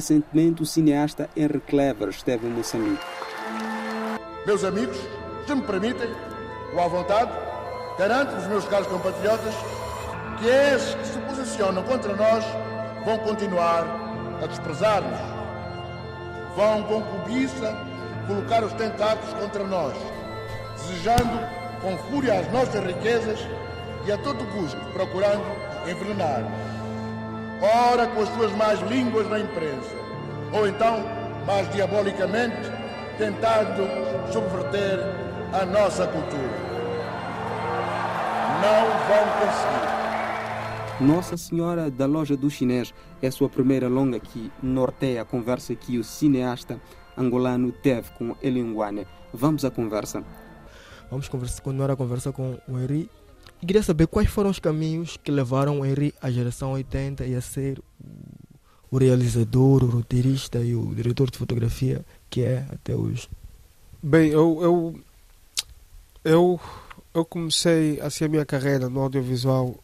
Recentemente, o cineasta Henry Clever esteve em Moçambique. Meus amigos, se me permitem, ou à vontade, garanto-vos, meus caros compatriotas, que esses que se posicionam contra nós vão continuar a desprezar-nos. Vão com cobiça colocar os tentáculos contra nós, desejando com fúria as nossas riquezas e a todo custo procurando envenenar-nos. Ora com as suas más línguas na imprensa, ou então, mais diabolicamente, tentando subverter a nossa cultura. Não vão conseguir. Nossa Senhora da Loja do Chinês é a sua primeira longa que norteia a conversa que o cineasta angolano teve com Elinguane. Vamos à conversa. Vamos conversa, continuar a conversa com o Henri. E queria saber quais foram os caminhos que levaram o Henri à geração 80 e a ser o realizador, o roteirista e o diretor de fotografia que é até hoje. Bem, eu, eu, eu, eu comecei assim a minha carreira no audiovisual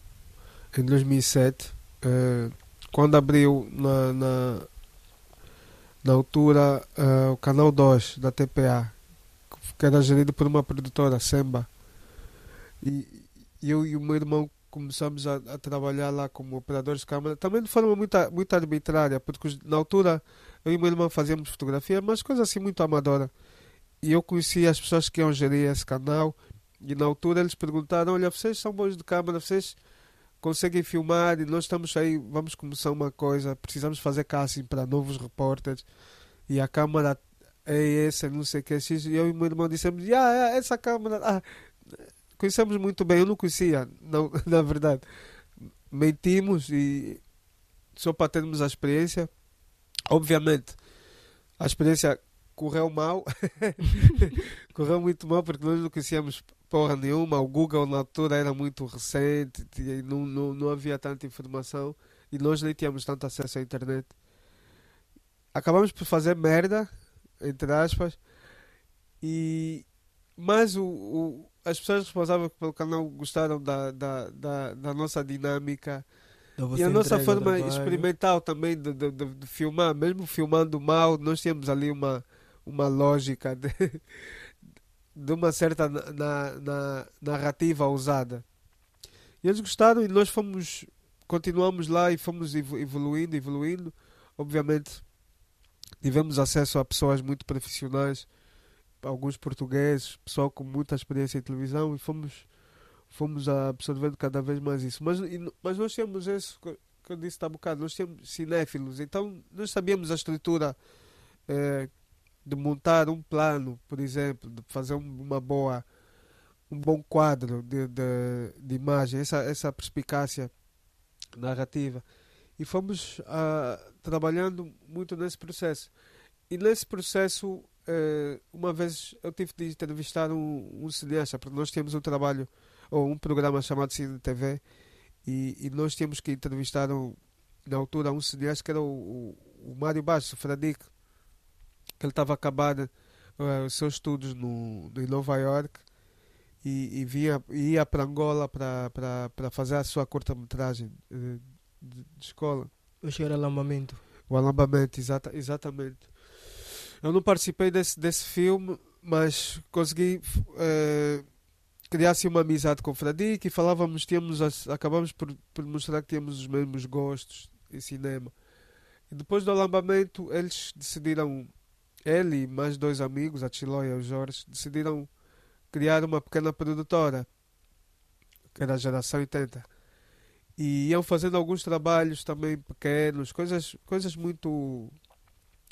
em 2007, uh, quando abriu na, na, na altura uh, o canal 2 da TPA, que era gerido por uma produtora, Semba. E eu e o meu irmão começamos a, a, trabalhar lá como operadores de câmera, também de forma muito, muito arbitrária, porque na altura eu e o meu irmão fazíamos fotografia, mas coisa assim muito amadora. E eu conhecia as pessoas que iam gerir esse canal, e na altura eles perguntaram: Olha, vocês são bons de câmera, vocês conseguem filmar e nós estamos aí, vamos começar uma coisa, precisamos fazer casting para novos repórteres e a câmera é essa, não sei o que, e eu e meu irmão dissemos, ah, essa câmera, ah, conhecemos muito bem, eu não conhecia, não, na verdade, mentimos e só para termos a experiência, obviamente, a experiência correu mal, correu muito mal porque nós não conhecíamos porra nenhuma. O Google na altura era muito recente não, não, não havia tanta informação e nós nem tínhamos tanto acesso à internet. Acabamos por fazer merda, entre aspas, e mas o as pessoas responsáveis pelo canal gostaram da, da, da, da nossa dinâmica e a nossa forma experimental também de, de, de, de, filmar, mesmo filmando mal, nós tínhamos ali uma, uma lógica de, de uma certa na, na, narrativa usada. E eles gostaram e nós fomos, continuamos lá e fomos evoluindo, evoluindo. Obviamente tivemos acesso a pessoas muito profissionais, alguns portugueses, pessoal com muita experiência em televisão e fomos, fomos absorvendo cada vez mais isso. Mas, mas nós temos isso que eu disse há bocado, nós temos cinéfilos, então nós sabíamos a estrutura eh, de montar um plano, por exemplo, de fazer uma boa um bom quadro de, de, de imagem, essa, essa perspicácia narrativa. E fomos uh, trabalhando muito nesse processo. E nesse processo, uh, uma vez eu tive de entrevistar um, um cineasta, porque nós temos um trabalho, ou um programa chamado Cine TV, e, e nós tínhamos que entrevistar um, na altura um cineasta que era o, o, o Mário Baixo, o Fradique, que ele estava acabando uh, os seus estudos no, em Nova York e, e via, ia para Angola para fazer a sua curta-metragem uh, de, de, escola. Eu cheguei ao alambamento. O alambamento, exata, exatamente. Eu não participei desse, desse filme, mas consegui uh, criar assim, uma amizade com o Fradique e falávamos, tínhamos, acabamos por, por mostrar que tínhamos os mesmos gostos em cinema. E depois do alambamento, eles decidiram ele e mais dois amigos, a Chiloy e o Jorge, decidiram criar uma pequena produtora, que era a geração 80. E iam fazendo alguns trabalhos também pequenos, coisas, coisas muito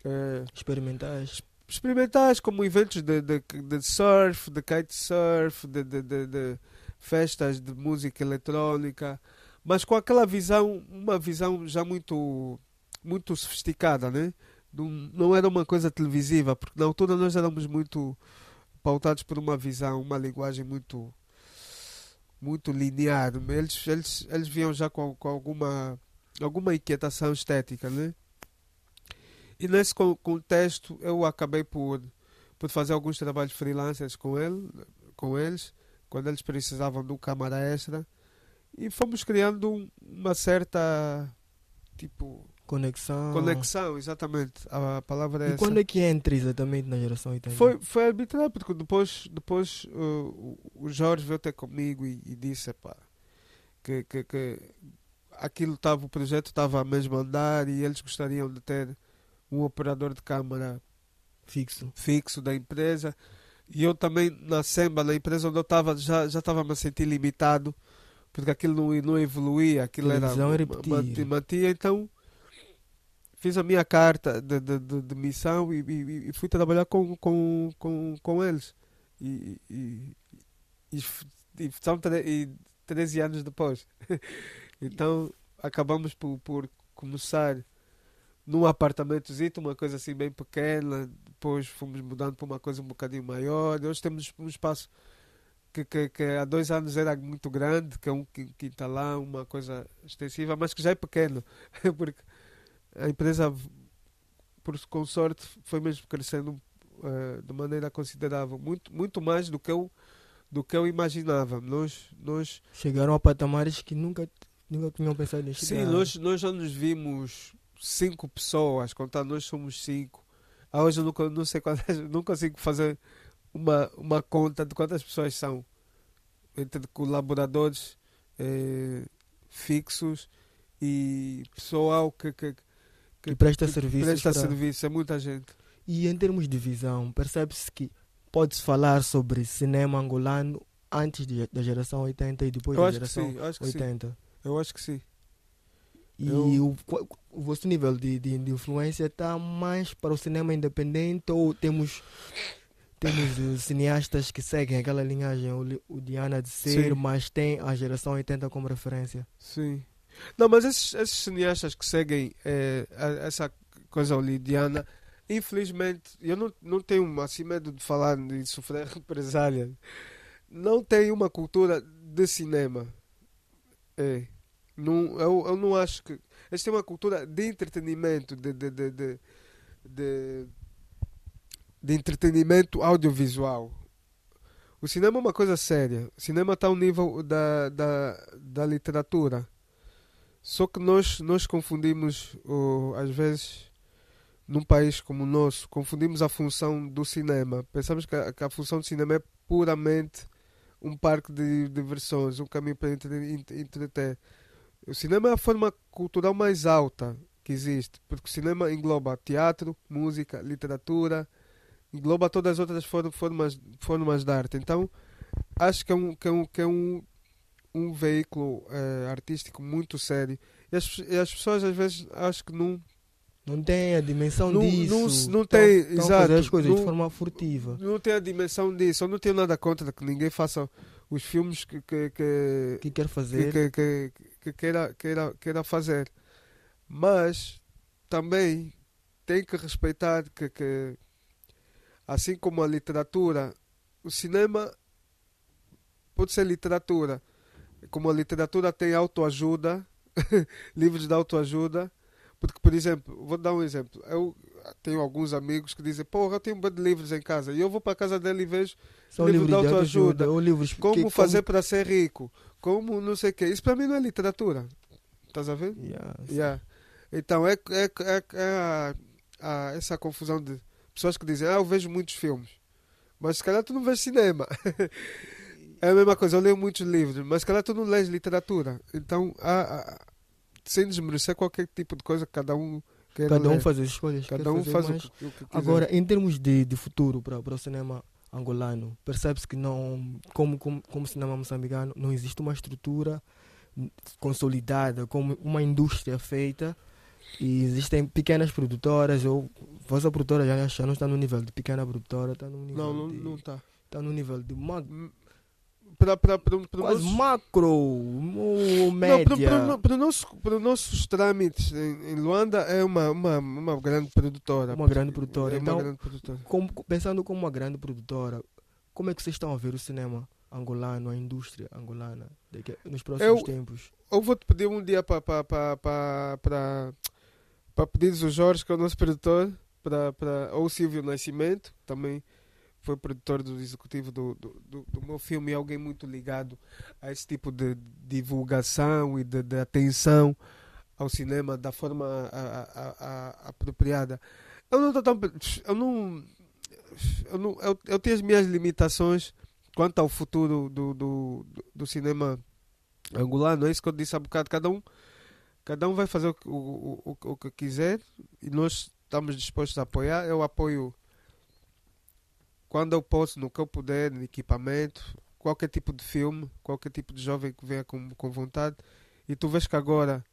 é, experimentais. Experimentais, como eventos de, de, de surf, de kitesurf, de, de, de, de festas de música eletrónica, mas com aquela visão, uma visão já muito, muito sofisticada, né? não, não era uma coisa televisiva, porque na altura nós éramos muito pautados por uma visão, uma linguagem muito muito linear. Eles, eles, eles vinham já com, com alguma, alguma inquietação estética, né? E nesse contexto eu acabei por, por fazer alguns trabalhos freelancers com, ele, com eles, quando eles precisavam de um câmara extra. E fomos criando uma certa, tipo, Conexão. Conexão, exatamente. A palavra é E essa. quando é que entra exatamente na geração 80? Foi, foi arbitrário, porque depois, depois uh, o Jorge veio ter comigo e, e disse epá, que, que, que aquilo estava, o projeto estava a mesmo andar e eles gostariam de ter um operador de câmara fixo. fixo da empresa. E eu também, na SEMBA, na empresa onde eu estava, já já estava a me sentir limitado, porque aquilo não, não evoluía, aquilo era, Televisão é ma- repetir. manti- mantia, então fiz a minha carta de, de, de, de missão e, e- e fui trabalhar com, com, com, com eles. E, e, e, e são tre e 13 anos depois. então acabamos por, por começar num apartamentozito, uma coisa assim bem pequena, depois fomos mudando para uma coisa um bocadinho maior. Hoje temos um espaço que, que, que há dois anos era muito grande, que é um qui- quintalão, uma coisa extensiva, mas que já é pequeno, porque a empresa, por com sorte, foi mesmo crescendo eh, de maneira considerável, muito, muito mais do que eu do que eu imaginava. Nós, nós Chegaram a patamares que nunca, nunca tinham pensado em Sim, chegar. nós, nós já nos vimos cinco pessoas, contar nós somos cinco. Ah, hoje eu nunca, não sei quantas, não consigo fazer uma, uma conta de quantas pessoas são. Entre colaboradores eh, fixos e pessoal que, que, Que presta serviços presta pra- serviço. É muita gente. E em termos de visão, percebe-se que pode-se falar sobre cinema angolano antes de- da geração 80 e depois Eu da que geração sim, eu acho que sim. 80. Eu acho que sim. E Eu- o, o vosso nível de, de, de influência está mais para o cinema independente ou temos temos eh, cineastas que seguem aquela linhagem, o, o Diana de Ser, Sim. mas tem a geração 80 como referência? Sim. Não, mas esses, esses cineastas que seguem eh, a- essa coisa olidiana, infelizmente, eu não, não tenho assim medo de falar de sofrer represália. Não tem uma cultura de cinema. É. Não, eu, eu não acho que. Eles têm uma cultura de entretenimento, de, de, de, de, de, de entretenimento audiovisual. O cinema é uma coisa séria. O cinema está ao nível da, da, da literatura. Só que nós, nós confundimos, oh, às vezes, num país como o nosso, confundimos a função do cinema. Pensamos que a, que a função do cinema é puramente um parque de diversões, um caminho para entre- entre- entreter. O cinema é a forma cultural mais alta que existe, porque o cinema engloba teatro, música, literatura, engloba todas as outras for- formas, formas de arte. Então, acho que é um, que é um, que é um, um veículo eh, artístico muito sério. E as, e as pessoas às vezes acho que não, Não tem a dimensão Não- disso. não não Tão- tem, tão a fazer exato. as coisas de Não- forma furtiva. não tem a dimensão disso. Eu não tenho nada contra que ninguém faça os filmes que, que, que, que quer que, fazer? que, que, que queira, queira, queira fazer. Mas também tem que respeitar que, que, assim como a literatura, o cinema pode ser literatura. Como a literatura tem autoajuda, livros de autoajuda. Porque, por exemplo, vou dar um exemplo. Eu tenho alguns amigos que dizem: Porra, eu tenho um bando de livros em casa. E eu vou para a casa dele e vejo São livro livros de autoajuda. ou livros como que, fazer para ser rico, como não sei o quê. Isso para mim não é literatura. Estás a ver? Yeah, Yeah. Então é, é, é, é a- a- essa confusão de pessoas que dizem: Ah, eu vejo muitos filmes, mas se calhar tu não vês cinema. é a mesma coisa, eu leio muitos livros, mas se calhar tu não lês literatura. Então, há, há- sem desmerecer qualquer tipo de coisa que cada um queira Cada um ler. faz as escolhas. Cada um faz o mas- que, o que. Agora, em termos de, de futuro para, o cinema angolano, percebe-se que não, como, como, como cinema moçambicano, não existe uma estrutura consolidada, como uma indústria feita. E existem pequenas produtoras, ou vossa produtora já, já não está no nível de pequena produtora, está no nível Não, não, de, não está. está no nível de ma- Para, para, para, para quase nós- macro ou Não, média. para, para, nosso, para os nossos trâmites em, em Luanda é uma, uma, uma grande produtora. Uma grande produtora. É Então, grande produtora. como, pensando como uma grande produtora, como é que vocês estão a ver o cinema angolano, a indústria angolana, daqui, nos próximos Eu- tempos? Eu vou-te pedir um dia para para para para pedires o Jorge, que é o nosso produtor, para, para, ou o Silvio Nascimento, também foi produtor do executivo do, do, do, do meu filme e alguém muito ligado a esse tipo de divulgação e de, de atenção ao cinema da forma a, a, a, apropriada. Eu não estou tão. Eu não. Eu, não eu, eu tenho as minhas limitações quanto ao futuro do, do, do cinema angolano. É isso que eu disse há bocado. Cada um, cada um vai fazer o, o, o, o que quiser e nós estamos dispostos a apoiar. Eu apoio quando eu posso, no que eu puder, no equipamento, qualquer tipo de filme, qualquer tipo de jovem que venha com, com vontade. E tu vês que agora,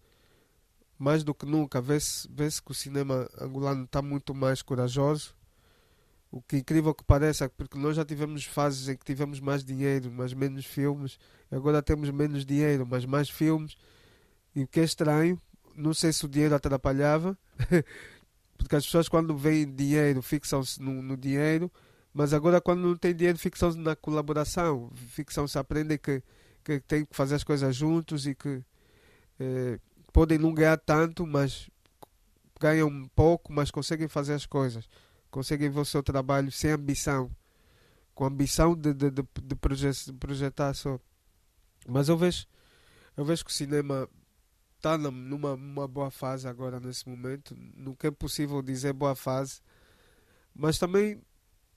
mais do que nunca, vê-se vê que o cinema angolano está muito mais corajoso. O que incrível que pareça, porque nós já tivemos fases em que tivemos mais dinheiro, mas menos filmes. Agora temos menos dinheiro, mas mais filmes. E o que é estranho, não sei se o dinheiro atrapalhava, porque as pessoas quando veem dinheiro fixam-se no, no dinheiro mas agora, quando não tem dinheiro, ficção na colaboração. Ficção se aprende que, que tem que fazer as coisas juntos e que eh, podem não ganhar tanto, mas ganham um pouco, mas conseguem fazer as coisas. Conseguem ver o seu trabalho sem ambição. Com ambição de, de, de, de projetar só. Mas eu vejo, eu vejo que o cinema está numa, numa boa fase agora, nesse momento. Nunca é possível dizer boa fase. Mas também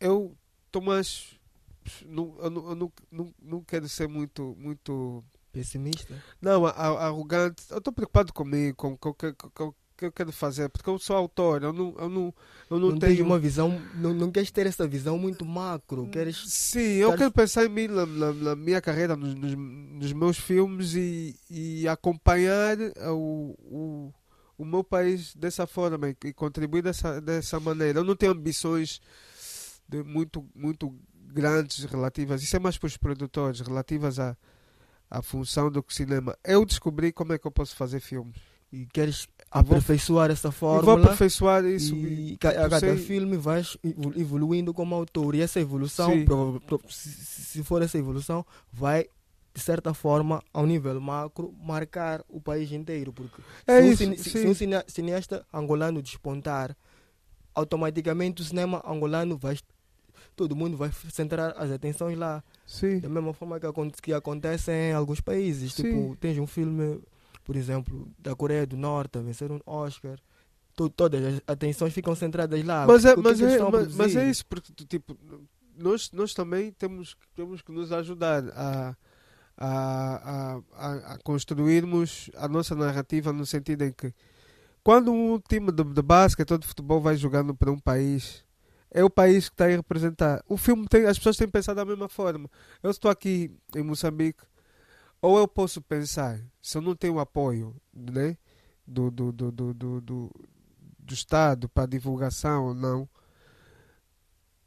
eu estou mais. Não, eu, não, eu não, quero ser muito. muito Pessimista? Não, arrogante. Eu estou preocupado comigo, com, com, com, com o que eu quero fazer, porque eu sou autor, eu não, eu não, eu não, não tenho uma visão, não, não queres ter essa visão muito macro, queres Sim, eu quero pensar em mim na, na, na minha carreira, nos, nos, nos, meus filmes e, e acompanhar o, o, o meu país dessa forma e, e contribuir dessa, dessa maneira. Eu não tenho ambições de muito, muito grandes relativas, isso é mais para os produtores, relativas à, à função do cinema. Eu descobri como é que eu posso fazer filmes. E queres aperfeiçoar essa fórmula. vou aperfeiçoar isso. E, a cada sei... filme vais evoluindo como autor. E essa evolução, se for essa evolução, vai de certa forma, ao nível macro, marcar o país inteiro. Porque é se, isso, um, se, se um cineasta angolano despontar, automaticamente o cinema angolano vai todo mundo vai centrar as atenções lá. Sim. Da mesma forma que, que acontece em alguns países. Sim. Tipo, tens um filme, por exemplo, da Coreia do Norte a vencer um Oscar. todas as atenções ficam centradas lá. Mas é, mas, é, mas, mas, é isso, porque tipo, nós, nós também temos, temos que nos ajudar a, a, a, a construirmos a nossa narrativa no sentido em que quando um time de, de basquete ou de futebol vai jogando para um país é o país que está a representar. O filme tem, as pessoas têm pensado da mesma forma. Eu estou aqui em Moçambique, ou eu posso pensar, se eu não tenho apoio né, do, do, do, do, do, do, do Estado para divulgação ou não,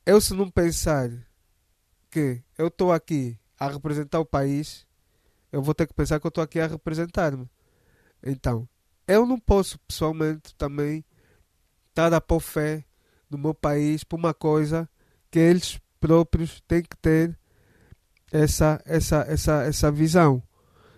eu se não pensar que eu estou aqui a representar o país, eu vou ter que pensar que eu estou aqui a representar-me. Então, eu não posso pessoalmente também estar a pôr fé do meu país por uma coisa que eles próprios têm que ter essa, essa, essa, essa visão.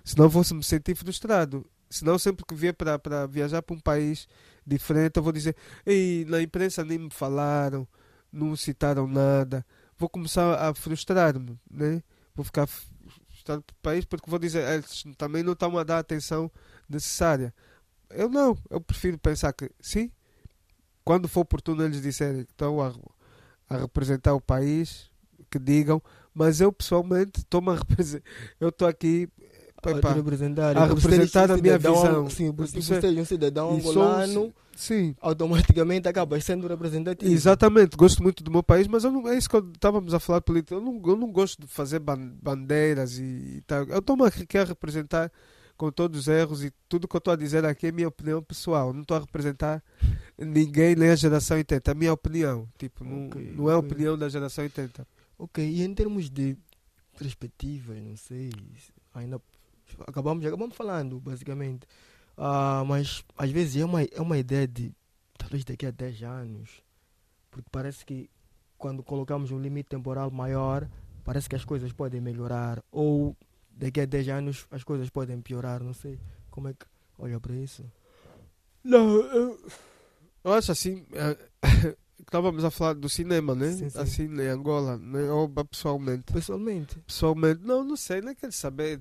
Senão vou me sentir frustrado. Senão sempre que vier para, viajar para um país diferente, eu vou dizer, Ei, na imprensa nem me falaram, não citaram nada. Vou começar a frustrar-me, né? Vou ficar frustrado para o país porque vou dizer, eles também não estão a dar a atenção necessária. Eu não, eu prefiro pensar que sim, quando for oportuno eles disserem que estão a, a representar o país, que digam, mas eu pessoalmente estou a eu estou aqui Epa, representar, a representar a minha visão. Sim, porque se você é um cidadão angolano, sim. automaticamente acaba sendo representativo. Exatamente, gosto muito do meu país, mas eu não, é isso que estávamos a falar política. Eu não, eu não gosto de fazer bandeiras e, e tal. Eu estou aqui a representar com todos os erros e tudo que eu estou a dizer aqui é minha opinião pessoal. Não estou a representar ninguém nem a geração 80. É a minha opinião. Tipo, não, okay, não é a opinião da geração 80. Ok, e em termos de perspectivas, não sei, ainda acabamos, acabamos falando, basicamente. Uh, mas às vezes é uma, é uma ideia de talvez daqui a 10 anos. Porque parece que quando colocamos um limite temporal maior, parece que as coisas podem melhorar. Ou daqui a 10 anos as coisas podem piorar, não sei. Como é que olha para isso? Não, eu, eu acho assim, é, estávamos a falar do cinema, né? Sim, sim. Assim, em Angola, né? Ou pessoalmente. Pessoalmente. Pessoalmente, não, não sei, nem quero saber.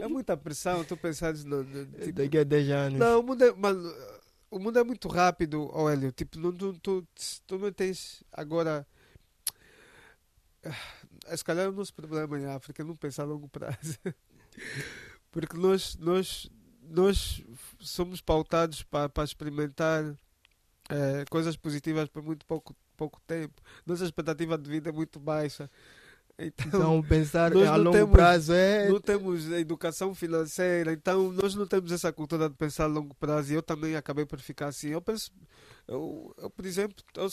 É muita pressão, tu pensares no, no, tipo, Daqui a 10 anos. Não, o mundo é, mano, o mundo é muito rápido, ó, Hélio. Tipo, não, tu, tu, tu não tens agora. Se calhar é o nosso problema em África é não pensar a longo prazo. Porque nós, nós, nós somos pautados para, para experimentar eh, coisas positivas por muito pouco, pouco tempo. Nossa expectativa de vida é muito baixa. Então, Então, pensar a longo temos- prazo é. não temos educação financeira, então nós não temos essa cultura de pensar a longo prazo e eu também acabei por ficar assim. Eu penso, eu, eu, por exemplo, eu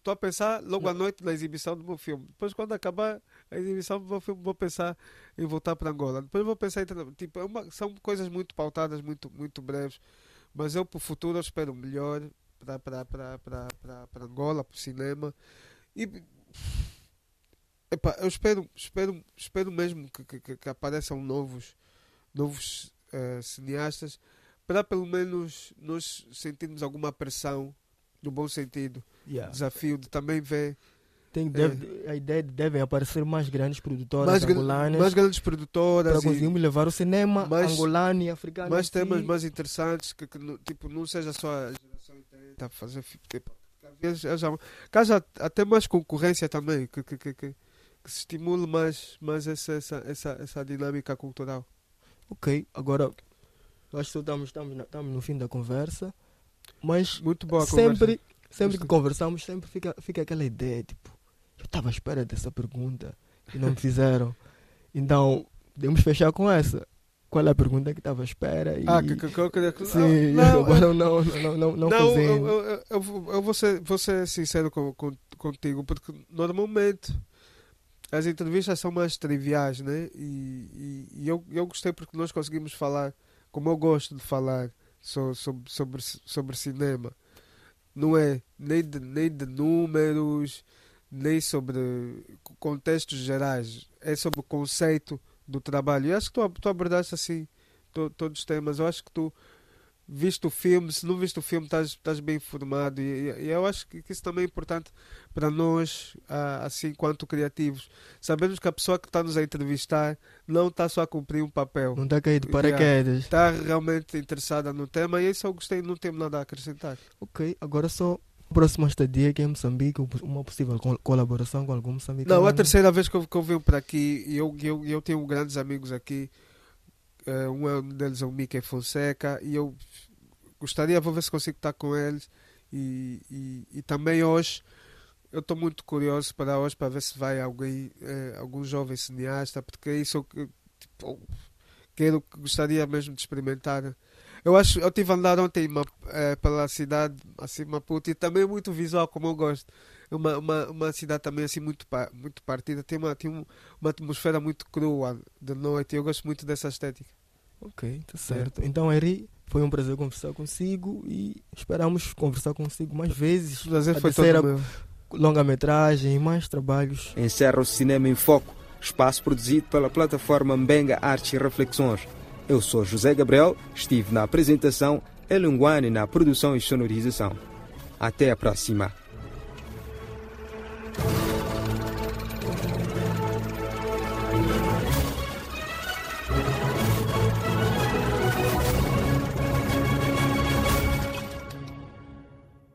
estou a pensar logo à noite na exibição do meu filme. Depois, quando acabar a exibição do meu filme, vou pensar em voltar para Angola. Depois vou pensar em. Tipo, é uma- são coisas muito pautadas, muito, muito breves, mas eu para o futuro espero melhor para, Angola, para o cinema. E Epá, eu espero, espero, espero mesmo que, que- que, apareçam novos, novos eh, cineastas para pelo menos nós sentirmos alguma pressão, no bom sentido, Yeah. desafio de também ver Tem, deve, A ideia de devem aparecer mais grandes produtoras mais, angolanas mais grandes produtoras para conseguirmos levar o cinema mais- angolano e africano. mais em temas mais interessantes que, que tipo, não seja só a geração 80 a fazer tipo, haja até mais concorrência também, que, que, que, que, se estimule mais, mais essa, essa, essa, essa dinâmica cultural. Ok, agora acho que estamos, estamos, estamos no fim da conversa, mas sempre, sempre que conversamos, sempre fica, fica aquela ideia, tipo, eu estava à espera dessa pergunta e não me fizeram. Então, podemos fechar com essa. Qual é a pergunta que estava à espera? E, Ah, que, que, que eu queria que. sim, não, agora não, não, não, não, Não, eu, eu, eu vou, ser, vou ser sincero com, com, contigo, porque normalmente as entrevistas são mais triviais, né? E, e, e eu, eu gostei porque nós conseguimos falar, como eu gosto de falar, so, sobre, sobre, sobre cinema. Não é nem de, nem de números, nem sobre contextos gerais. É sobre o conceito do trabalho. E acho que tu, tu abordaste assim to- todos os temas. Eu acho que tu viste o filme, se não viste o filme, estás, estás bem informado. E, e- eu acho que, isso também é importante para nós, ah, assim, enquanto criativos. Sabemos que a pessoa que está nos a entrevistar não está só a cumprir um papel. Não está caído paraquedas. Está realmente interessada no tema e isso eu gostei, não tenho nada a acrescentar. Ok, agora só próxima estadia é em Moçambique, uma possível col- colaboração com algum moçambicano. Não, é a terceira vez que eu, que eu venho para aqui e eu, eu, eu tenho grandes amigos aqui. Eh, um é- deles é o Mickey Fonseca e eu gostaria, vou ver se consigo estar com eles. E, e, e também hoje, eu estou muito curioso para hoje para ver se vai alguém, eh, algum jovem cineasta, porque é isso eu que, tipo, quero, gostaria mesmo de experimentar. Eu acho, eu estive a andar ontem eh, pela cidade, assim, Maputo, e também é muito visual, como eu gosto. É uma, uma, uma cidade também assim muito, muito partida, tem, uma, tem um- uma atmosfera muito crua de noite, e eu gosto muito dessa estética. Ok, tá certo. Então, Eri, foi um prazer conversar consigo e esperamos conversar consigo mais vezes. O prazer A foi todo terceira meu. longa-metragem e mais trabalhos. Encerra o Cinema em Foco, espaço produzido pela plataforma Mbenga Artes e Reflexões. Eu sou José Gabriel, estive na apresentação, Elinguane na produção e sonorização. Até a próxima.